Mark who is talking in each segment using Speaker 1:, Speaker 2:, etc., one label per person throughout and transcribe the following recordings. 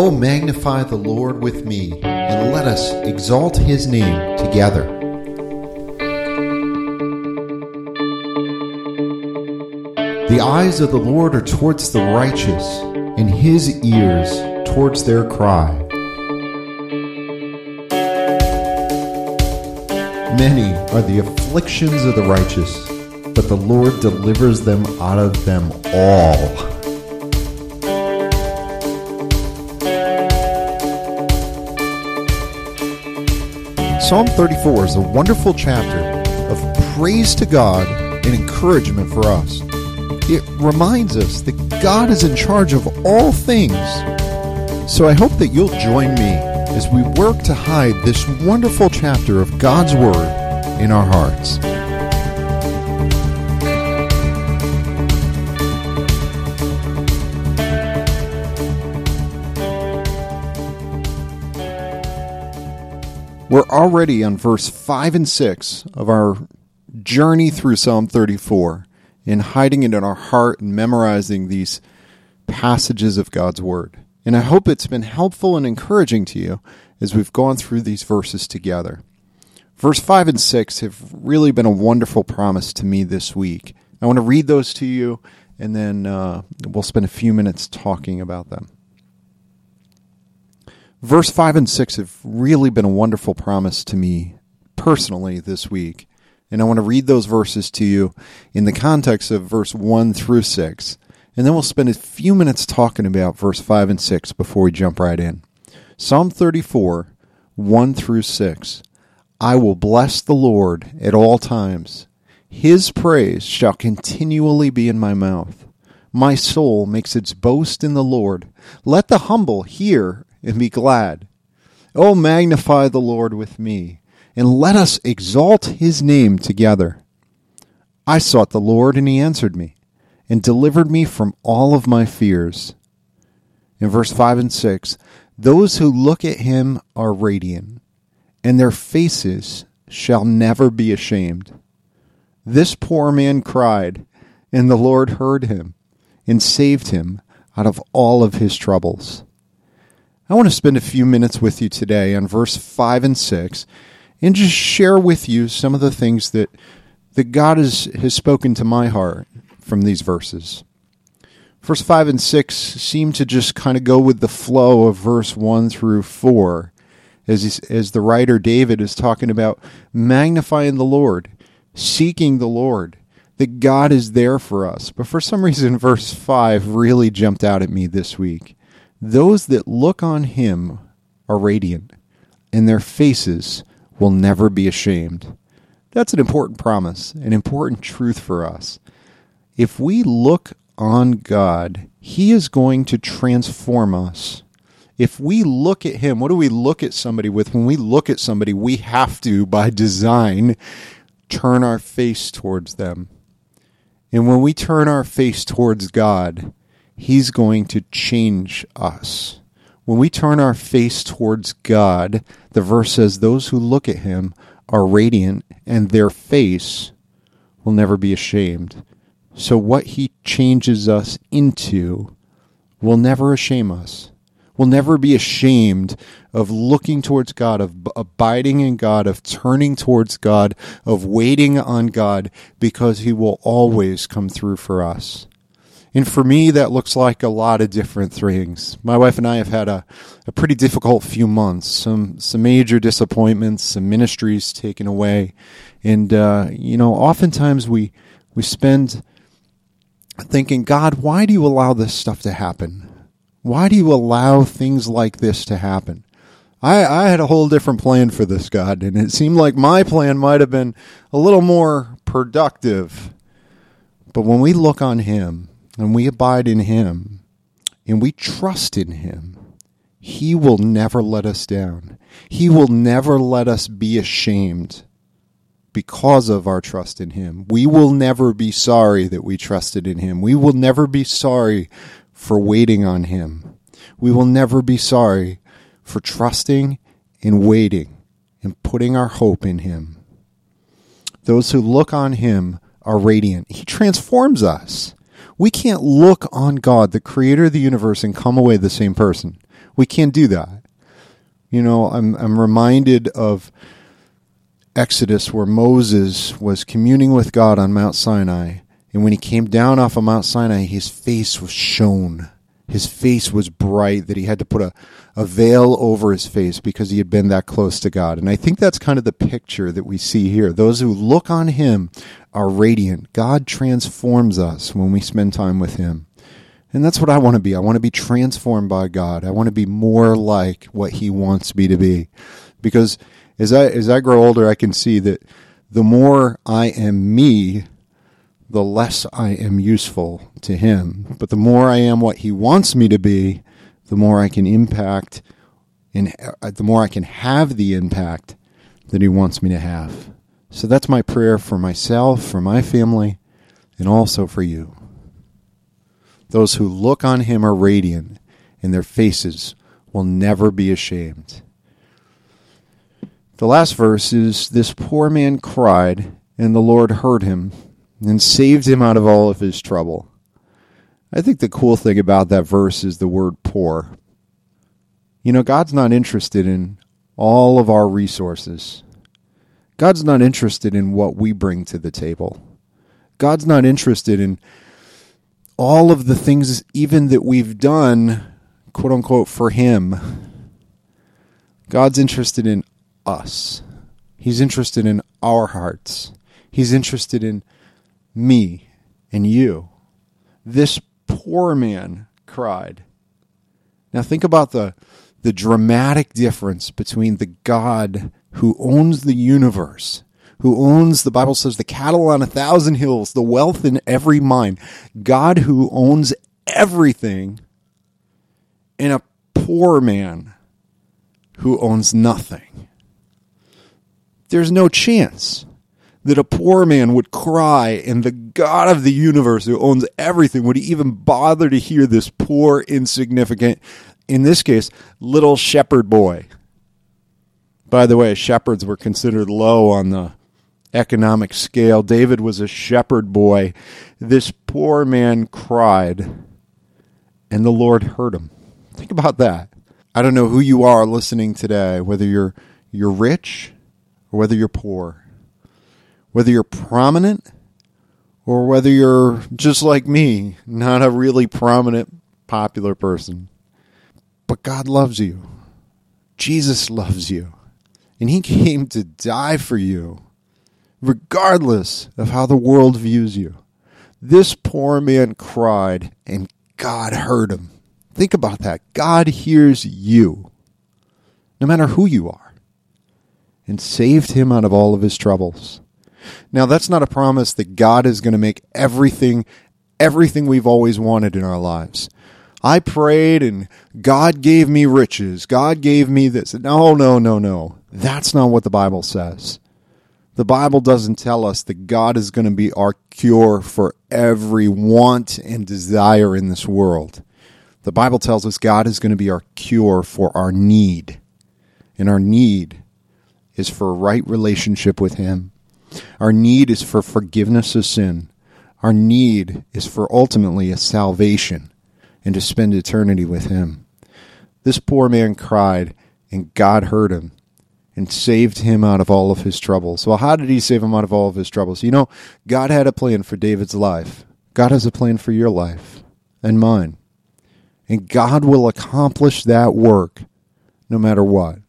Speaker 1: Oh, magnify the Lord with me, and let us exalt his name together. The eyes of the Lord are towards the righteous, and his ears towards their cry. Many are the afflictions of the righteous, but the Lord delivers them out of them all. Psalm 34 is a wonderful chapter of praise to God and encouragement for us. It reminds us that God is in charge of all things. So I hope that you'll join me as we work to hide this wonderful chapter of God's Word in our hearts. We're already on verse 5 and 6 of our journey through Psalm 34 in hiding it in our heart and memorizing these passages of God's Word. And I hope it's been helpful and encouraging to you as we've gone through these verses together. Verse 5 and 6 have really been a wonderful promise to me this week. I want to read those to you, and then uh, we'll spend a few minutes talking about them. Verse 5 and 6 have really been a wonderful promise to me personally this week. And I want to read those verses to you in the context of verse 1 through 6. And then we'll spend a few minutes talking about verse 5 and 6 before we jump right in. Psalm 34, 1 through 6. I will bless the Lord at all times. His praise shall continually be in my mouth. My soul makes its boast in the Lord. Let the humble hear and be glad. Oh, magnify the Lord with me, and let us exalt his name together. I sought the Lord, and he answered me, and delivered me from all of my fears. In verse 5 and 6, those who look at him are radiant, and their faces shall never be ashamed. This poor man cried, and the Lord heard him, and saved him out of all of his troubles. I want to spend a few minutes with you today on verse 5 and 6 and just share with you some of the things that, that God has, has spoken to my heart from these verses. Verse 5 and 6 seem to just kind of go with the flow of verse 1 through 4 as, as the writer David is talking about magnifying the Lord, seeking the Lord, that God is there for us. But for some reason, verse 5 really jumped out at me this week. Those that look on him are radiant, and their faces will never be ashamed. That's an important promise, an important truth for us. If we look on God, He is going to transform us. If we look at Him, what do we look at somebody with? When we look at somebody, we have to, by design, turn our face towards them. And when we turn our face towards God, He's going to change us. When we turn our face towards God, the verse says, Those who look at him are radiant, and their face will never be ashamed. So, what he changes us into will never shame us. We'll never be ashamed of looking towards God, of abiding in God, of turning towards God, of waiting on God, because He will always come through for us. And for me, that looks like a lot of different things. My wife and I have had a, a pretty difficult few months, some, some major disappointments, some ministries taken away. And, uh, you know, oftentimes we, we spend thinking, God, why do you allow this stuff to happen? Why do you allow things like this to happen? I, I had a whole different plan for this, God, and it seemed like my plan might have been a little more productive. But when we look on Him, and we abide in Him and we trust in Him, He will never let us down. He will never let us be ashamed because of our trust in Him. We will never be sorry that we trusted in Him. We will never be sorry for waiting on Him. We will never be sorry for trusting and waiting and putting our hope in Him. Those who look on Him are radiant. He transforms us. We can't look on God, the creator of the universe, and come away the same person. We can't do that. You know, I'm I'm reminded of Exodus where Moses was communing with God on Mount Sinai, and when he came down off of Mount Sinai, his face was shone. His face was bright that he had to put a, a veil over his face because he had been that close to God. And I think that's kind of the picture that we see here. Those who look on him are radiant. God transforms us when we spend time with him. And that's what I want to be. I want to be transformed by God. I want to be more like what He wants me to be. Because as I as I grow older, I can see that the more I am me, the less I am useful to Him. But the more I am what He wants me to be, the more I can impact and uh, the more I can have the impact that He wants me to have. So that's my prayer for myself, for my family, and also for you. Those who look on him are radiant, and their faces will never be ashamed. The last verse is This poor man cried, and the Lord heard him and saved him out of all of his trouble. I think the cool thing about that verse is the word poor. You know, God's not interested in all of our resources. God's not interested in what we bring to the table. God's not interested in all of the things, even that we've done, quote unquote, for Him, God's interested in us. He's interested in our hearts. He's interested in me and you. This poor man cried. Now think about the the dramatic difference between the God who owns the universe who owns, the Bible says, the cattle on a thousand hills, the wealth in every mine. God who owns everything, and a poor man who owns nothing. There's no chance that a poor man would cry and the God of the universe who owns everything would even bother to hear this poor, insignificant, in this case, little shepherd boy. By the way, shepherds were considered low on the economic scale. David was a shepherd boy. This poor man cried, and the Lord heard him. Think about that. I don't know who you are listening today, whether you're you're rich or whether you're poor, whether you're prominent or whether you're just like me, not a really prominent, popular person. But God loves you. Jesus loves you. And he came to die for you regardless of how the world views you. This poor man cried, and God heard him. Think about that. God hears you, no matter who you are, and saved him out of all of his troubles. Now, that's not a promise that God is going to make everything, everything we've always wanted in our lives. I prayed and God gave me riches. God gave me this. No, no, no, no. That's not what the Bible says. The Bible doesn't tell us that God is going to be our cure for every want and desire in this world. The Bible tells us God is going to be our cure for our need. And our need is for a right relationship with Him. Our need is for forgiveness of sin. Our need is for ultimately a salvation and to spend eternity with Him. This poor man cried, and God heard him and saved him out of all of his troubles. Well, how did he save him out of all of his troubles? You know, God had a plan for David's life. God has a plan for your life and mine. And God will accomplish that work no matter what.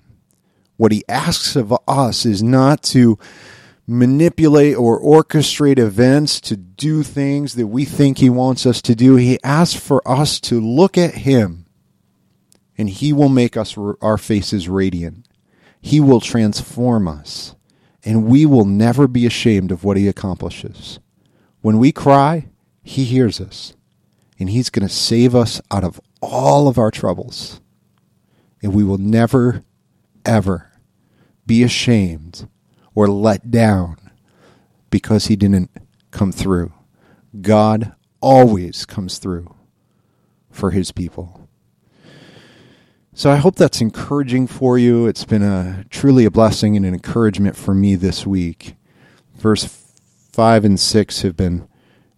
Speaker 1: What he asks of us is not to manipulate or orchestrate events to do things that we think he wants us to do. He asks for us to look at him and he will make us our faces radiant. He will transform us, and we will never be ashamed of what He accomplishes. When we cry, He hears us, and He's going to save us out of all of our troubles. And we will never, ever be ashamed or let down because He didn't come through. God always comes through for His people. So I hope that's encouraging for you. It's been a truly a blessing and an encouragement for me this week. Verse 5 and 6 have been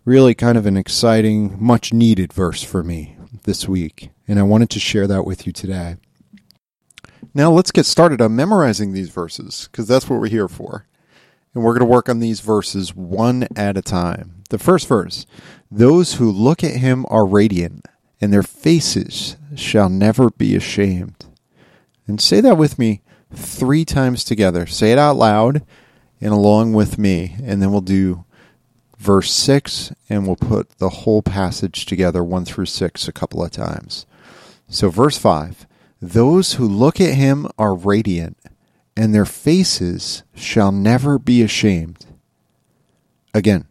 Speaker 1: really kind of an exciting, much needed verse for me. this week, and I wanted to share that with you today. Now, let's get started on memorizing these verses because that's what we're here for. And we're going to work on these verses one at a time. The first verse Those who look at him are radiant, and their faces shall never be ashamed. And say that with me three times together. Say it out loud and along with me, and then we'll do verse 6 and we'll put the whole passage together 1 through 6 a couple of times. So, verse 5 Those who look at him are radiant, and their faces shall never be ashamed. Again,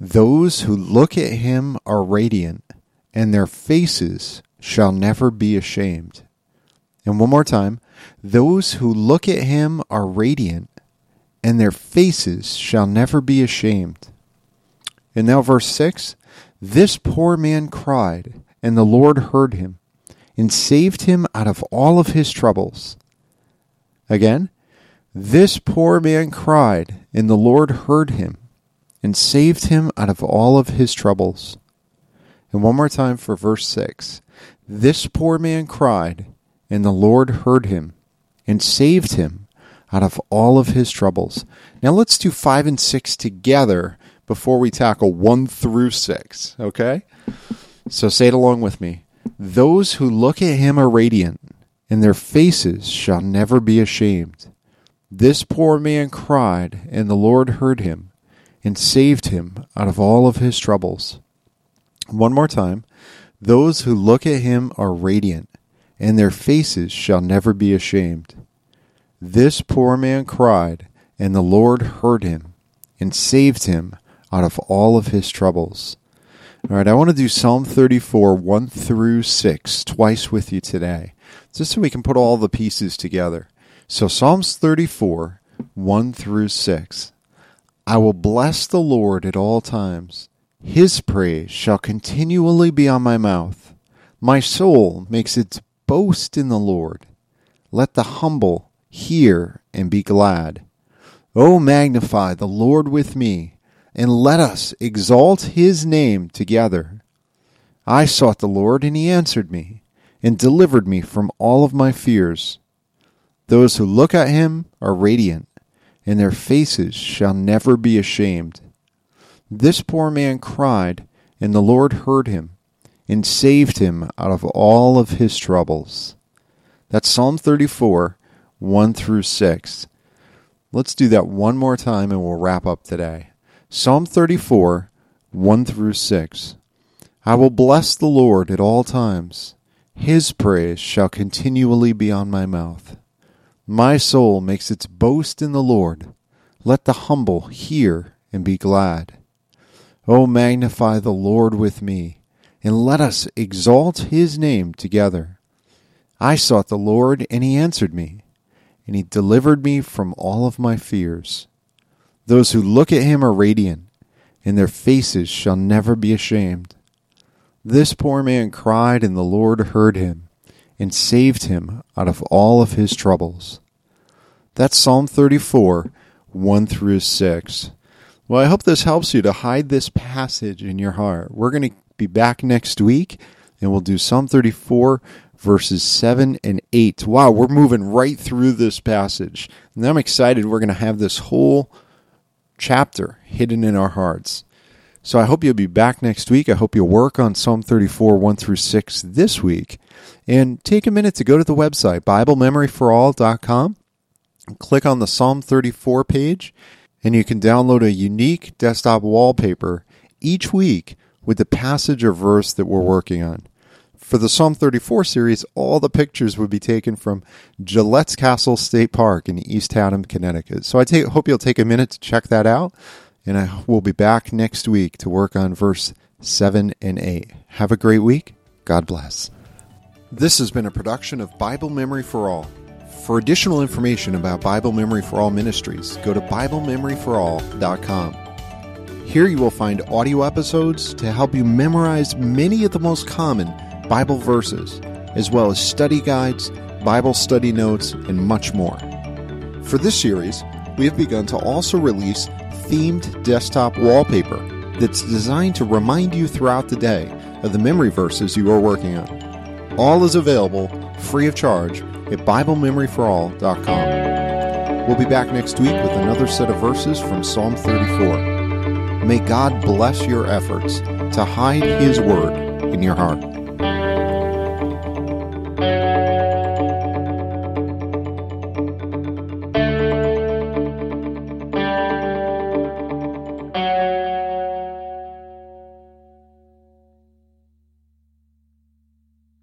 Speaker 1: those who look at him are radiant, and their faces shall never be ashamed. And one more time, those who look at him are radiant, and their faces shall never be ashamed. And now, verse 6 This poor man cried, and the Lord heard him, and saved him out of all of his troubles. Again, this poor man cried, and the Lord heard him, and saved him out of all of his troubles. And one more time for verse 6 This poor man cried, and the Lord heard him, and saved him out of all of his troubles. Now let's do 5 and 6 together before we tackle 1 through 6, okay? So say it along with me. Those who look at him are radiant, and their faces shall never be ashamed. This poor man cried, and the Lord heard him, and saved him out of all of his troubles. One more time. Those who look at him are radiant, and their faces shall never be ashamed. This poor man cried, and the Lord heard him, and saved him out of all of his troubles. All right, I want to do Psalm 34, 1 through 6, twice with you today, just so we can put all the pieces together. So, Psalms 34, 1 through 6. I will bless the Lord at all times. His praise shall continually be on my mouth. My soul makes its boast in the Lord. Let the humble hear and be glad. O magnify the Lord with me and let us exalt his name together. I sought the Lord, and he answered me, and delivered me from all of my fears. Those who look at him are radiant, and their faces shall never be ashamed. This poor man cried, and the Lord heard him, and saved him out of all of his troubles. That's Psalm 34, 1 through 6. Let's do that one more time, and we'll wrap up today. Psalm 34, 1 through 6. I will bless the Lord at all times. His praise shall continually be on my mouth. My soul makes its boast in the Lord. Let the humble hear and be glad. O magnify the Lord with me, and let us exalt his name together. I sought the Lord, and he answered me, and he delivered me from all of my fears. Those who look at him are radiant, and their faces shall never be ashamed. This poor man cried, and the Lord heard him, and saved him out of all of his troubles. That's Psalm 34, 1 through 6. Well, I hope this helps you to hide this passage in your heart. We're going to be back next week, and we'll do Psalm 34, verses 7 and 8. Wow, we're moving right through this passage. And I'm excited. We're going to have this whole chapter hidden in our hearts. So I hope you'll be back next week. I hope you'll work on Psalm 34, 1 through 6 this week. And take a minute to go to the website, BibleMemoryForAll.com. Click on the Psalm 34 page, and you can download a unique desktop wallpaper each week with the passage or verse that we're working on for the Psalm 34 series, all the pictures would be taken from Gillette's Castle State Park in East Haddam, Connecticut. So I take, hope you'll take a minute to check that out, and I will be back next week to work on verse 7 and 8. Have a great week. God bless. This has been a production of Bible Memory for All. For additional information about Bible Memory for All ministries, go to BibleMemoryForAll.com. Here you will find audio episodes to help you memorize many of the most common Bible verses, as well as study guides, Bible study notes, and much more. For this series, we have begun to also release themed desktop wallpaper that's designed to remind you throughout the day of the memory verses you are working on. All is available free of charge at BibleMemoryForAll.com. We'll be back next week with another set of verses from Psalm 34. May God bless your efforts to hide His Word in your heart.